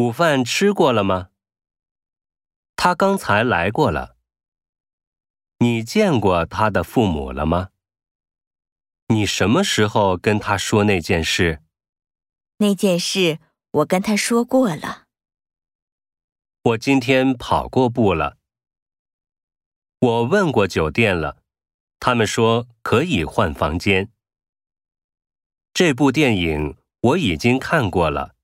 午饭吃过了吗？他刚才来过了。你见过他的父母了吗？你什么时候跟他说那件事？那件事我跟他说过了。我今天跑过步了。我问过酒店了。他们说可以换房间。这部电影我已经看过了。